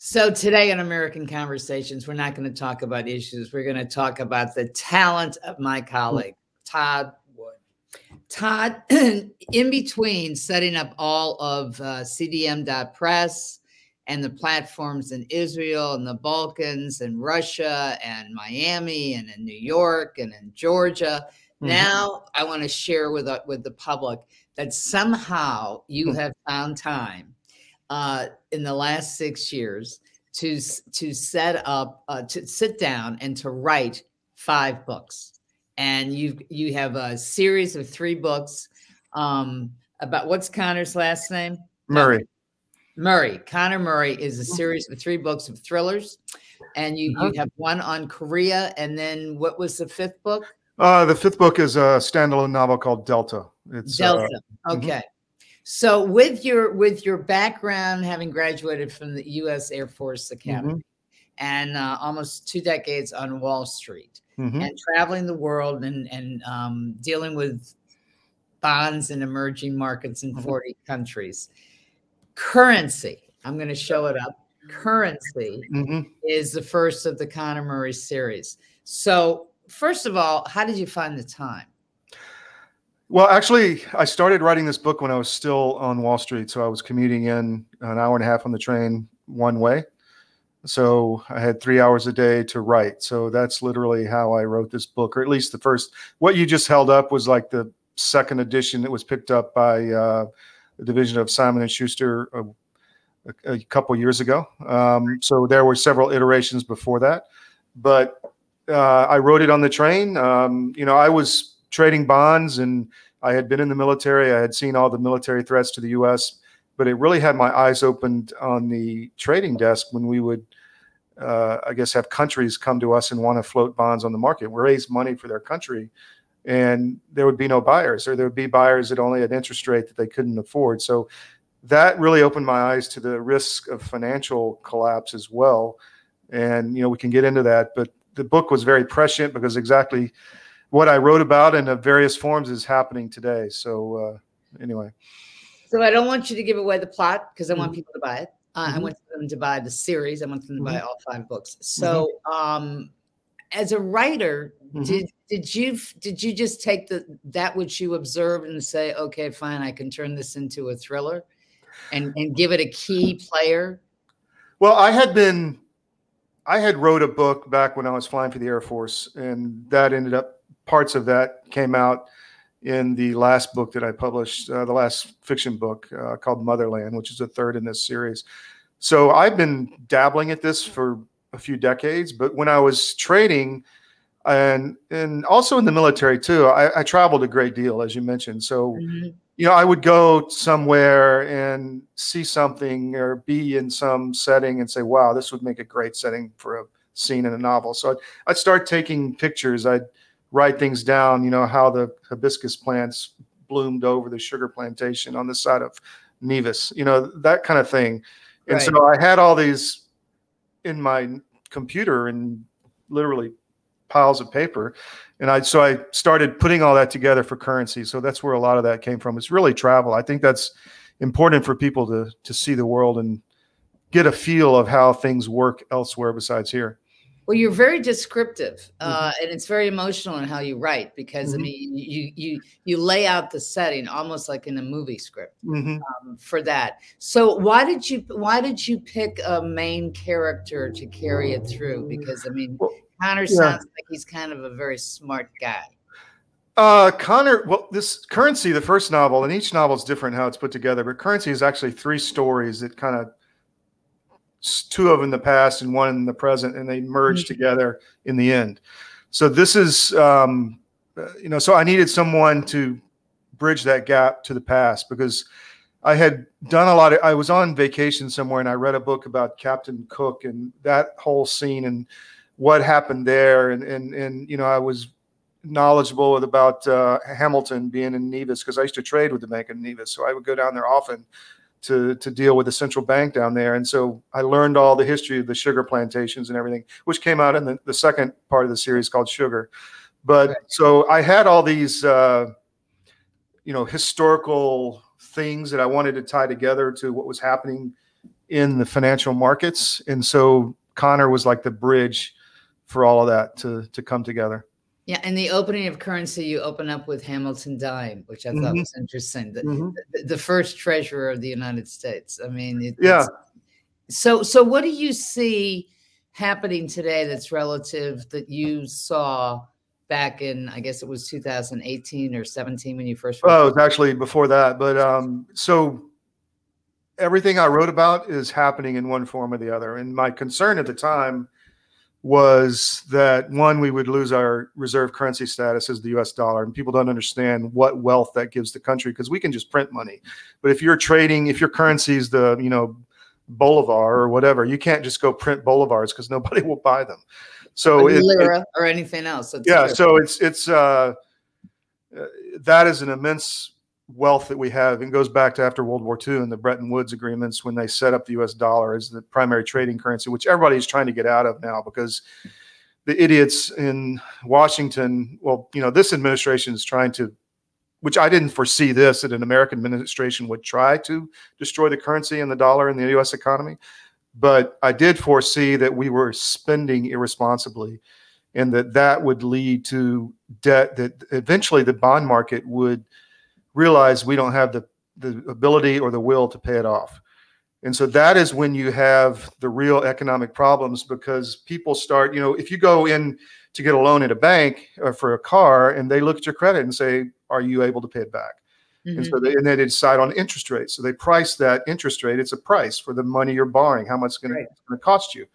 So, today in American Conversations, we're not going to talk about issues. We're going to talk about the talent of my colleague, Todd Wood. Todd, in between setting up all of uh, CDM.press and the platforms in Israel and the Balkans and Russia and Miami and in New York and in Georgia, mm-hmm. now I want to share with, uh, with the public that somehow you mm-hmm. have found time uh, in the last six years to to set up uh, to sit down and to write five books. And you you have a series of three books um, about what's connor's last name? Murray. Murray. Connor murray is a mm-hmm. series of three books of thrillers. And you, you uh-huh. have one on korea. And then what was the fifth book? Uh, the fifth book is a standalone novel called delta. It's uh, delta. uh, okay. mm-hmm. So with your with your background, having graduated from the U.S. Air Force Academy, mm-hmm. and uh, almost two decades on Wall Street, mm-hmm. and traveling the world and and um, dealing with bonds in emerging markets in mm-hmm. 40 countries, currency. I'm going to show it up. Currency mm-hmm. is the first of the Connor Murray series. So, first of all, how did you find the time? Well, actually, I started writing this book when I was still on Wall Street. So I was commuting in an hour and a half on the train one way. So I had three hours a day to write. So that's literally how I wrote this book, or at least the first. What you just held up was like the second edition that was picked up by uh, the division of Simon and Schuster a, a, a couple years ago. Um, so there were several iterations before that, but uh, I wrote it on the train. Um, you know, I was trading bonds and I had been in the military. I had seen all the military threats to the U.S., but it really had my eyes opened on the trading desk when we would, uh, I guess, have countries come to us and want to float bonds on the market, raise money for their country, and there would be no buyers, or there would be buyers that only had interest rate that they couldn't afford. So that really opened my eyes to the risk of financial collapse as well. And you know, we can get into that, but the book was very prescient because exactly what I wrote about in various forms is happening today. So uh, anyway. So I don't want you to give away the plot because I want mm-hmm. people to buy it. Uh, mm-hmm. I want them to buy the series. I want them to buy mm-hmm. all five books. So mm-hmm. um, as a writer, mm-hmm. did did you did you just take the that which you observed and say, okay, fine, I can turn this into a thriller, and and give it a key player? Well, I had been I had wrote a book back when I was flying for the Air Force, and that ended up parts of that came out in the last book that I published, uh, the last fiction book uh, called Motherland, which is the third in this series. So I've been dabbling at this for a few decades, but when I was trading and and also in the military too, I, I traveled a great deal, as you mentioned. So mm-hmm. you know, I would go somewhere and see something or be in some setting and say, "Wow, this would make a great setting for a scene in a novel." So I'd, I'd start taking pictures. I'd write things down, you know, how the hibiscus plants bloomed over the sugar plantation on the side of Nevis, you know, that kind of thing. And right. so I had all these in my computer and literally piles of paper. And I so I started putting all that together for currency. So that's where a lot of that came from. It's really travel. I think that's important for people to to see the world and get a feel of how things work elsewhere besides here. Well, you're very descriptive, uh, mm-hmm. and it's very emotional in how you write because mm-hmm. I mean, you you you lay out the setting almost like in a movie script mm-hmm. um, for that. So why did you why did you pick a main character to carry it through? Because I mean, well, Connor yeah. sounds like he's kind of a very smart guy. Uh, Connor, well, this Currency, the first novel, and each novel is different how it's put together, but Currency is actually three stories that kind of two of them in the past and one in the present, and they merge mm-hmm. together in the end. So this is, um, uh, you know, so I needed someone to bridge that gap to the past because I had done a lot of. I was on vacation somewhere and I read a book about Captain Cook and that whole scene and what happened there, and and and you know, I was knowledgeable about uh, Hamilton being in Nevis because I used to trade with the bank in Nevis, so I would go down there often to to deal with the central bank down there. And so I learned all the history of the sugar plantations and everything, which came out in the, the second part of the series called Sugar. But so I had all these, uh, you know, historical things that I wanted to tie together to what was happening in the financial markets, and so Connor was like the bridge for all of that to to come together. Yeah, and the opening of currency, you open up with Hamilton Dime, which I thought Mhm. was interesting. The, Mhm. the, the first treasurer of the United States. I mean, it, Yeah. So, so what do you see happening today that's relative that you saw back in, I guess it was 2018 or 17 when you first? Oh, it was actually before that, but um, so everything I wrote about is happening in one form or the other. And my concern at the time was that one, we would lose our reserve currency status as the US dollar, and people don't understand what wealth that gives the country because we can just print money. But if you're trading, if your currency is the, you know, bolivar or whatever, you can't just go print bolivars because nobody will buy them. So or it- it- lira or anything else. Yeah true. so it's it's uh, uh that is an immense wealth that we have and goes back to after world war ii and the bretton woods agreements when they set up the us dollar as the primary trading currency which everybody's trying to get out of now because the idiots in washington well you know this administration is trying to which i didn't foresee this that an american administration would try to destroy the currency and the dollar in the us economy but i did foresee that we were spending irresponsibly and that that would lead to debt that eventually the bond market would realize we don't have the, the ability or the will to pay it off. And so that is when you have the real economic problems because people start, you know, if you go in to get a loan at a bank or for a car and they look at your credit and say, Are you able to pay it back? And Mhm. so they, and they decide on interest rates. So they price that interest rate. It's a price for the money you're borrowing, how much it's going Right. to cost you.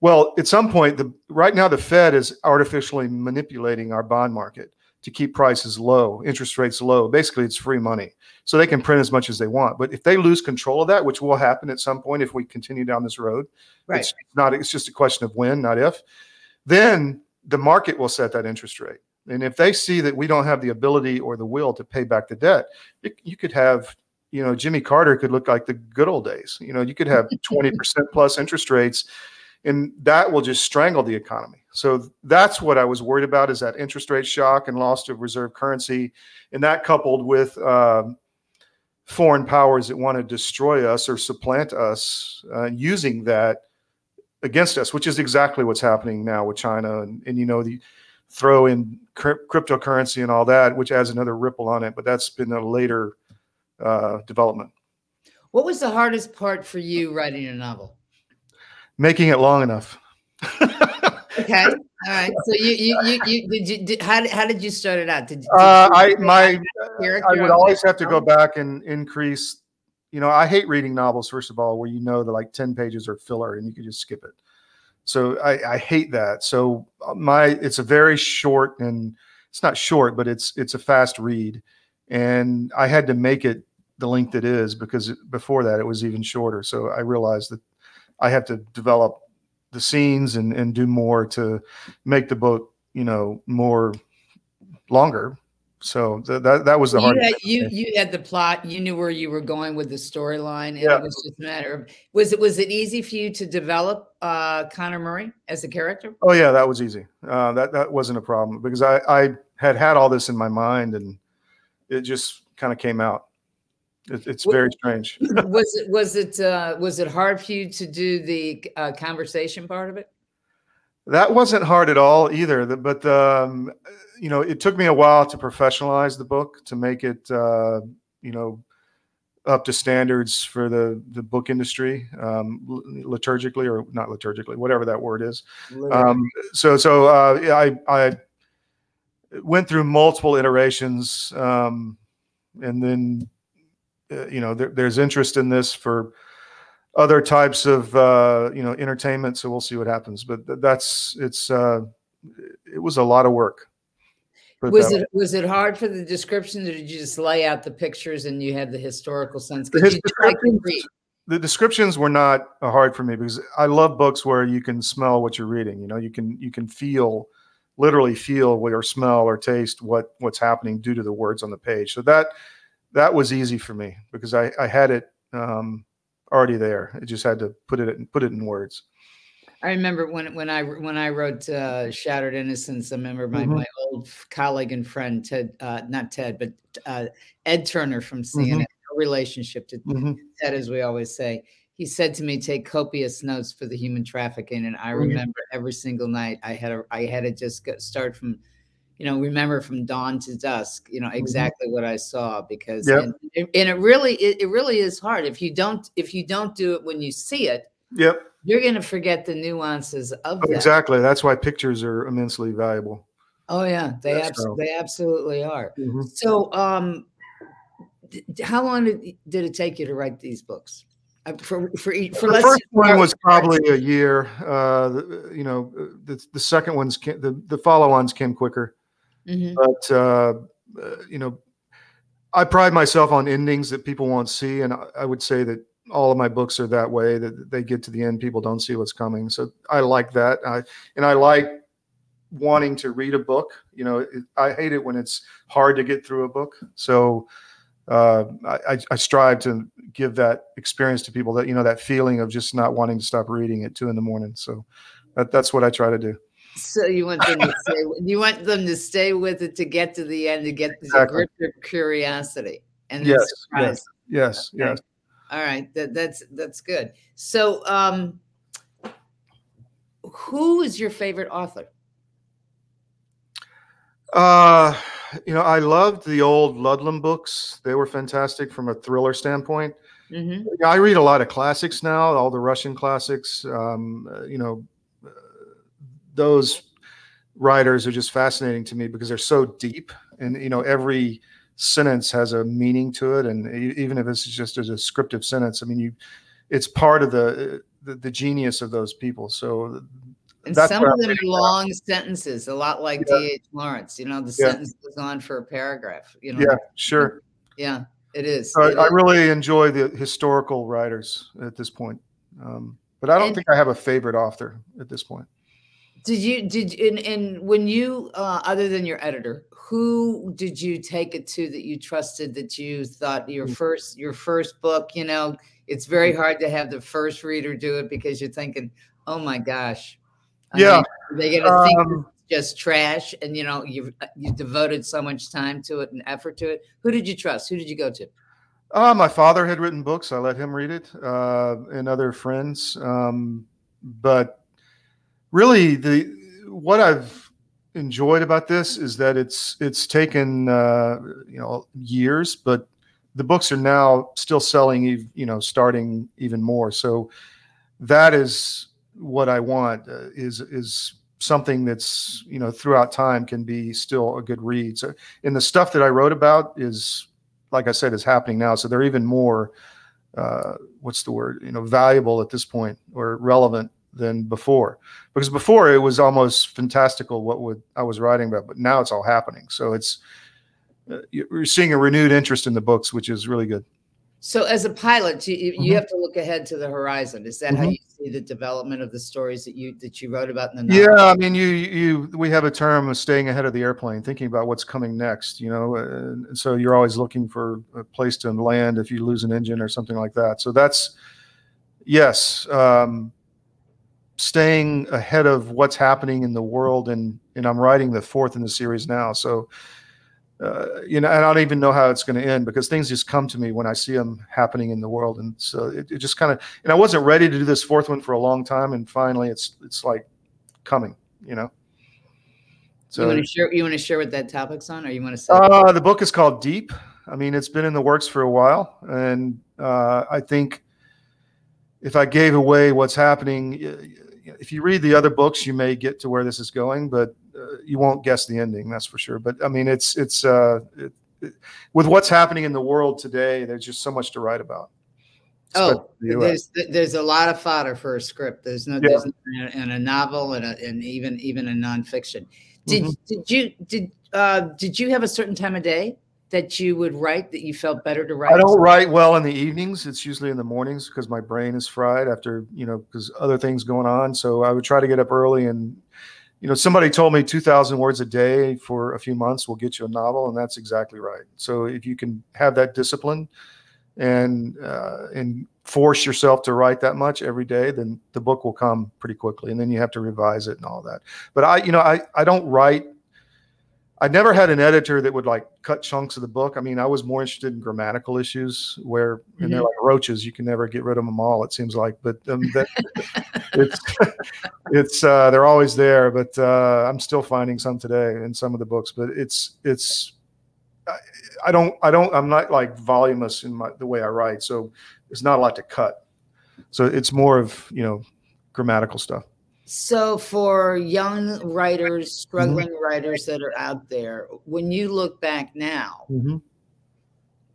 Well, at some point, the right now the Fed is artificially manipulating our bond market to keep prices low, interest rates low. Basically, it's free money, so they can print as much as they want. But if they lose control of that, which will happen at some point if we continue down this road, Right. it's not. It's just a question of when, not if. Then the market will set that interest rate. And if they see that we don't have the ability or the will to pay back the debt, you, you could have, you know, Jimmy Carter could look like the good old days. You know, you could have 20% plus interest rates, and that will just strangle the economy. So that's what I was worried about is that interest rate shock and loss of reserve currency. And that coupled with um, foreign powers that want to destroy us or supplant us uh, using that against us, which is exactly what's happening now with China. And, and you know, the throw in cryp- cryptocurrency and all that, which adds another ripple on it. But that's been a later uh, development. What was the hardest part for you writing a novel? Making it long enough. Okay. All right. So you you you, you did you did, how did how did you start it out? Did, did Uh, I my I would always have to go back and increase. You know, I hate reading novels. First of all, where you know that like ten pages are filler and you can just skip it. So I, I hate that. So uh, my it's a very short and it's not short, but it's it's a fast read, and I had to make it the length it is because before that it was even shorter. So I realized that I have to develop the scenes and and do more to make the book you know more longer. So th- that that was the hard. you you had the plot. You knew where you were going with the storyline, Yeah. it was just a matter of was it was it easy for you to develop uh, Connor Murray as a character? Oh yeah, that was easy. Uh, that that wasn't a problem because I I had had all this in my mind and it just kind of came out. It, it's very strange. was it was it uh, was it hard for you to do the uh, conversation part of it? That wasn't hard at all either. But um, you know, it took me a while to professionalize the book to make it uh, you know up to standards for the the book industry, um, liturgically or not liturgically, whatever that word is. Um, so so uh, I I went through multiple iterations, um, and then uh, you know there, there's interest in this for other types of uh, you know entertainment. So we'll see what happens. But that's it's uh, it was a lot of work. It was way. it was it hard for the descriptions, or did you just lay out the pictures and you had the historical sense? The his- you tried to descriptions- the descriptions were not uh, hard for me because I love books where you can smell what you're reading. You know, you can you can feel, literally feel or smell or taste what what's happening due to the words on the page. So that that was easy for me because I I had it um, already there. I just had to put it in, put it in words. I remember when when I when I wrote uh, Shattered Innocence. I remember my, Mhm. my old colleague and friend Ted, uh, not Ted, but uh, Ed Turner from CNN. Mhm. no Relationship to Mhm. Ted, as we always say. he said to me, "Take copious notes for the human trafficking." And I Mhm. remember every single night I had a, I had to just go, start from, you know, remember from dawn to dusk, you know, exactly what I saw because, Yep. and, and it really, it, it really is hard if you don't, if you don't do it when you see it, Yep. you're going to forget the nuances of that. Exactly. That's why pictures are immensely valuable. Oh yeah, they abs- so- they absolutely are. Mhm. So, um, d- how long did, did it take you to write these books? Uh, for for each, for the first one was probably a year. Uh, the, you know, the, the second ones, came, the the follow-ons came quicker. Mhm. But uh, uh, you know, I pride myself on endings that people won't see, and I, I would say that all of my books are that way. That they get to the end, people don't see what's coming. So I like that. I and I like wanting to read a book. You know, it, I hate it when it's hard to get through a book. So uh, I, I- I strive to give that experience to people that you know that feeling of just not wanting to stop reading at two in the morning. So that, that's what I try to do. So you want them to stay. You want them to stay with it to get to the end to get Exactly. grip their curiosity and Yes, surprise. Yes, Okay. yes. All right, that, that's that's good. So, um, who is your favorite author? Uh, you know, I loved the old Ludlum books. They were fantastic from a thriller standpoint. hmm I read a lot of classics now, all the Russian classics. Um, uh, you know, those writers are just fascinating to me because they're so deep, and you know, every sentence has a meaning to it, and even if it's just a descriptive sentence, I mean, you, it's part of the the, the genius of those people. So And That's some of them are long sentences, a lot like Yeah. D.H. Lawrence. You know, the Yeah. sentence goes on for a paragraph. You know, yeah, sure. yeah, it is. It I is. really enjoy the historical writers at this point, um, but I don't And- think I have a favorite author at this point. Did you did and and when you uh, other than your editor, who did you take it to that you trusted that you thought your Mm. first your first book? You know, it's very hard to have the first reader do it because you're thinking, oh my gosh, I Yeah. mean, they gonna think Um, just trash, and you know you've you devoted so much time to it and effort to it. Who did you trust? Who did you go to? Uh, my father had written books. I let him read it, uh, and other friends. Um, but really, the what I've enjoyed about this is that it's it's taken uh, you know years, but the books are now still selling. You know, starting even more. So that is what I want. Uh, is is something that's you know throughout time can be still a good read. So, and the stuff that I wrote about is like I said, is happening now. So they're even more, uh, what's the word, you know, valuable at this point or relevant than before. Because before it was almost fantastical what would I was writing about, but now it's all happening. So it's uh, you're seeing a renewed interest in the books, which is really good. So, as a pilot, you, you Mhm. have to look ahead to the horizon. Is that how Mhm. you see the development of the stories that you that you wrote about in the novel? Yeah, I mean, you you we have a term of staying ahead of the airplane, thinking about what's coming next. You know, so you're always looking for a place to land if you lose an engine or something like that. So that's yes, um, staying ahead of what's happening in the world, and and I'm writing the fourth in the series now. So. Uh, you know, and I don't even know how it's going to end because things just come to me when I see them happening in the world, and so it, it just kind of. And I wasn't ready to do this fourth one for a long time, and finally, it's it's like coming, you know. So you want to share? You want to share what that topic's on, or you want to say? uh, the book is called Deep. I mean, it's been in the works for a while, and uh, I think if I gave away what's happening, if you read the other books, you may get to where this is going, but uh, you won't guess the ending. That's for sure. But I mean, it's it's uh, it, it, with what's happening in the world today. There's just so much to write about. oh, the there's there's a lot of fodder for a script. There's no Yeah. there's no, and a novel and a, and even even a nonfiction. Did Mhm. did you did uh did you have a certain time of day that you would write that you felt better to write? I don't write well in the evenings. It's usually in the mornings because my brain is fried after, you know, because other things going on. So I would try to get up early and, you know, somebody told me 2000 words a day for a few months will get you a novel. And that's exactly right. So if you can have that discipline and, uh, and force yourself to write that much every day, then the book will come pretty quickly. And then you have to revise it and all that. But I, you know, I, I don't write I never had an editor that would like cut chunks of the book. I mean, I was more interested in grammatical issues where, mm-hmm. and they're like roaches, you can never get rid of them all. It seems like, but um, that, it's, it's, uh, they're always there, but uh, I'm still finding some today in some of the books, but it's, it's, I, I don't, I don't, I'm not like voluminous in my, the way I write. So it's not a lot to cut. So it's more of, you know, grammatical stuff. So, for young writers, mm-hmm. struggling mm-hmm. writers that are out there, when you look back now, mm-hmm.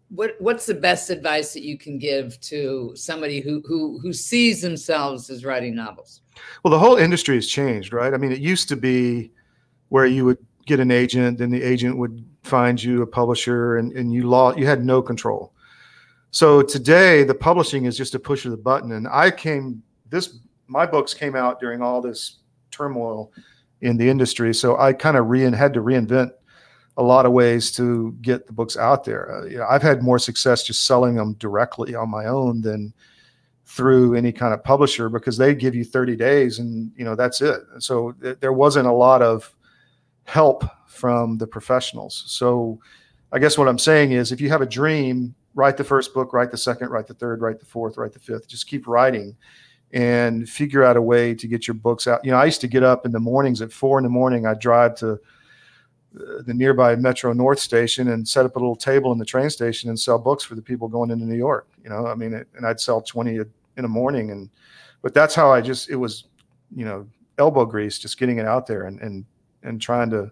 what what's the best advice that you can give to somebody who who who sees themselves as writing novels? Well, the whole industry has changed, right? I mean, it used to be where you would get an agent, and the agent would find you a publisher, and and you law you had no control. So today, the publishing is just a push of the button, and I came this my books came out during all this turmoil in the industry, so I kind of re- had to reinvent a lot of ways to get the books out there. Uh, you know, I've had more success just selling them directly on my own than through any kind of publisher because they give you 30 days and you know that's it. So th- there wasn't a lot of help from the professionals. So I guess what I'm saying is if you have a dream, write the first book, write the second, write the third, write the fourth, write the fifth. Just keep writing and figure out a way to get your books out. You know, I used to get up in the mornings at four in the morning. I'd drive to uh, the nearby Metro North station and set up a little table in the train station and sell books for the people going into New York. You know, I mean, and I'd sell 20 in the morning. And, but that's how I just, it was, you know, elbow grease, just getting it out there and, and, and trying to,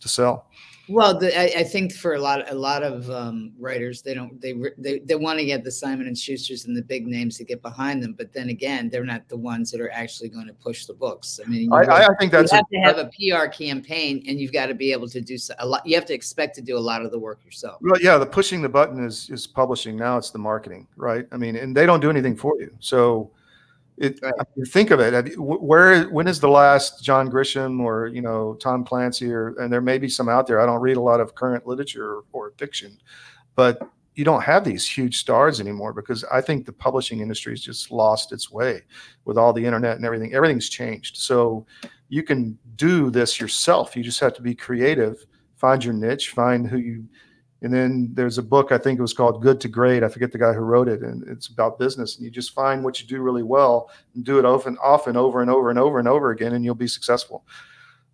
to sell. Well, the, I, I, think for a lot, a lot of um, writers, they don't, they, they, they want to get the Simon and Schuster's and the big names to get behind them, but then again, they're not the ones that are actually going to push the books. I mean, I, I, think that's you have a, to have a PR campaign, and you've got to be able to do so, a lot. You have to expect to do a lot of the work yourself. Well, yeah, the pushing the button is is publishing. Now it's the marketing, right? I mean, and they don't do anything for you, so it, right. Think of it. Where when is the last John Grisham or you know Tom Clancy or and there may be some out there. I don't read a lot of current literature or fiction, but you don't have these huge stars anymore because I think the publishing industry has just lost its way with all the internet and everything. Everything's changed. So you can do this yourself. You just have to be creative, find your niche, find who you and then there's a book, I think it was called Good to Great. I forget the guy who wrote it. And it's about business. And you just find what you do really well and do it often, often over and over and over and over again, and you'll be successful.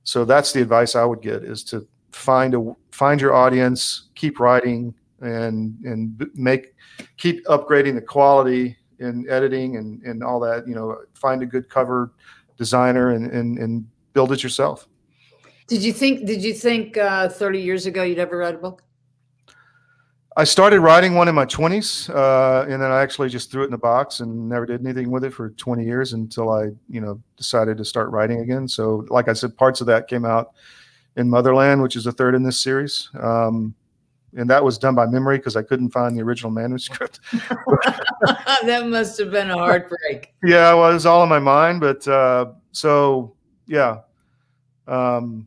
So that's the advice I would get is to find a find your audience, keep writing and and make keep upgrading the quality in editing and, and all that, you know, find a good cover designer and, and, and build it yourself. Did you think, did you think uh, 30 years ago you'd ever write a book? I started writing one in my 20s, uh, and then I actually just threw it in the box and never did anything with it for 20 years until I, you know, decided to start writing again. So, like I said, parts of that came out in Motherland, which is the third in this series, um, and that was done by memory because I couldn't find the original manuscript. that must have been a heartbreak. yeah, well, it was all in my mind, but uh, so yeah. Um,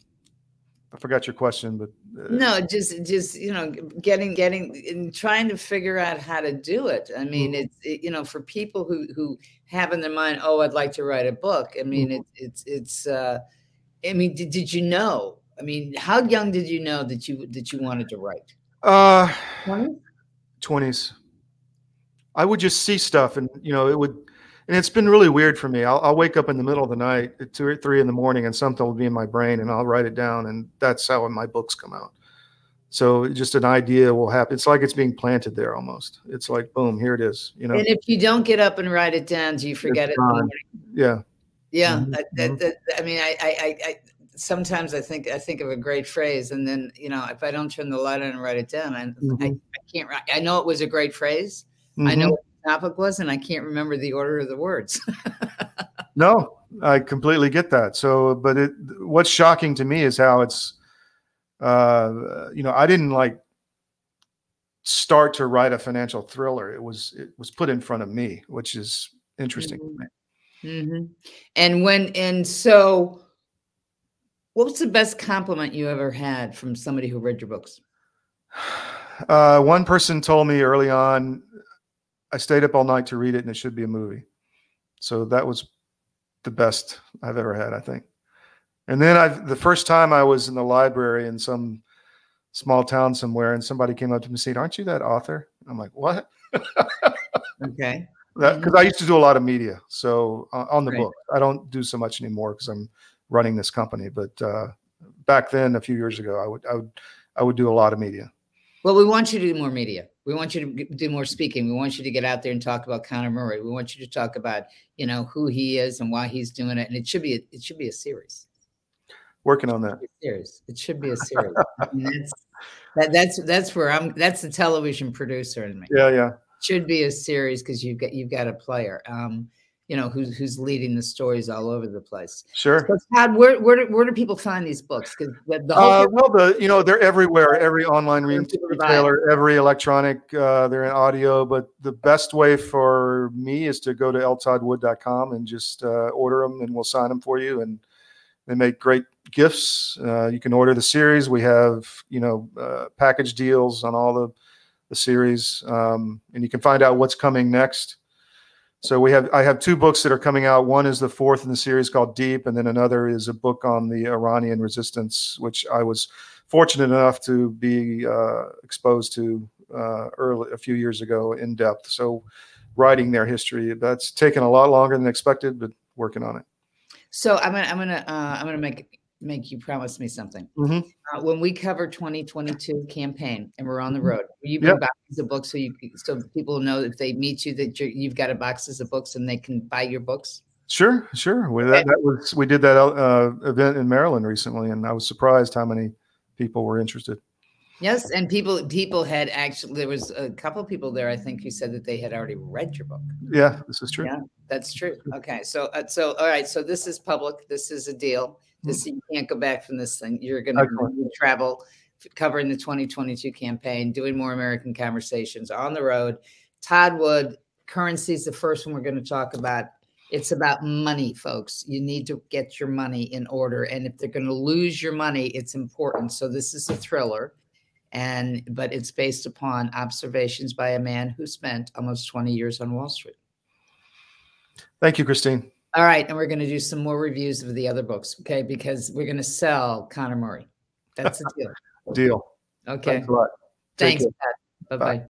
I forgot your question, but no, just just you know, getting getting and trying to figure out how to do it. I mean, mm-hmm. it's it, you know, for people who who have in their mind, oh, I'd like to write a book. I mean, mm-hmm. it's it's it's. uh I mean, did, did you know? I mean, how young did you know that you that you wanted to write? Uh, twenties. I would just see stuff, and you know, it would and it's been really weird for me. I'll, I'll, wake up in the middle of the night at two or three in the morning, and something will be in my brain, and I'll write it down, and that's how my books come out. So just an idea will happen. It's like it's being planted there almost. It's like boom, here it is. You know. And if you don't get up and write it down, do you forget it? Yeah. Yeah. Mm-hmm. That, that, mm-hmm. that, I mean, I, I, I, sometimes I think I think of a great phrase, and then you know, if I don't turn the light on and write it down, I, mm-hmm. I, I, can't write. I know it was a great phrase. I know mm-hmm topic was, and I can't remember the order of the words. no, I completely get that. So, but it, what's shocking to me is how it's, uh, you know, I didn't like start to write a financial thriller. It was it was put in front of me, which is interesting. Mm-hmm. Mm-hmm. And when and so, what was the best compliment you ever had from somebody who read your books? Uh, one person told me early on I stayed up all night to read it, and it should be a movie. So that was the best I've ever had, I think. And then I, the first time I was in the library, in some small town somewhere, and somebody came up to me and said, "Aren't you that author?" I'm like, "What?" Okay. Because I used to do a lot of media, so uh, on the Right. book, I don't do so much anymore because I'm running this company. But uh, back then, a few years ago, I would I would I would do a lot of media. Well, we want you to do more media. We want you to do more speaking. We want you to get out there and talk about Connor Murray. We want you to talk about, you know, who he is and why he's doing it. And it should be a, it should be a series. Working on that. It should be a series. It should be a series. I mean, that's that, that's that's where I'm. That's the television producer in me. Yeah, yeah. should be a series because you've got you've got a player, um, you know, who's who's leading the stories all over the place. Sure. So, Todd, where where do, where do people find these books? Because the, the whole Uh, well, the you know they're everywhere. Every online re- Everywhere people buy retailer, every electronic, uh, they're in audio. But the best way for me is to go to ltoddwood.com and just uh, order them, and we'll sign them for you. And they make great gifts. Uh, you can order the series. We have you know uh, package deals on all the the series, um, and you can find out what's coming next. So we have I have two books that are coming out. One is the fourth in the series called Deep, and then another is a book on the Iranian resistance, which I was fortunate enough to be uh, exposed to uh, early a few years ago in depth. So writing their history that's taken a lot longer than expected, but working on it. So I'm gonna I'm gonna uh, I'm gonna make make you promise me something. Mhm. Uh, when we cover 2022 campaign and we're on the Mhm. road, you bring Yep. boxes of books so you so people know if they meet you that you're, you've got a boxes of books and they can buy your books? Sure, sure. Well, that, that was we did that uh, event in Maryland recently, and I was surprised how many people were interested. Yes, and people people had actually there was a couple people there I think who said that they had already read your book. Yeah, this is true. Yeah. That's true. Okay, so uh, so all right, so this is public. This is a deal. This you can't go back from this thing. You're going to travel, covering the 2022 campaign, doing more American conversations on the road. Todd Wood, currency is the first one we're going to talk about. It's about money, folks. You need to get your money in order, and if they're going to lose your money, it's important. So this is a thriller, and but it's based upon observations by a man who spent almost 20 years on Wall Street. Thank you, Christine. All right, and we're going to do some more reviews of the other books, okay? Because we're going to sell Connor Murray. That's the deal. Deal. Okay. Thanks a lot. Take Thanks. Bye. bye.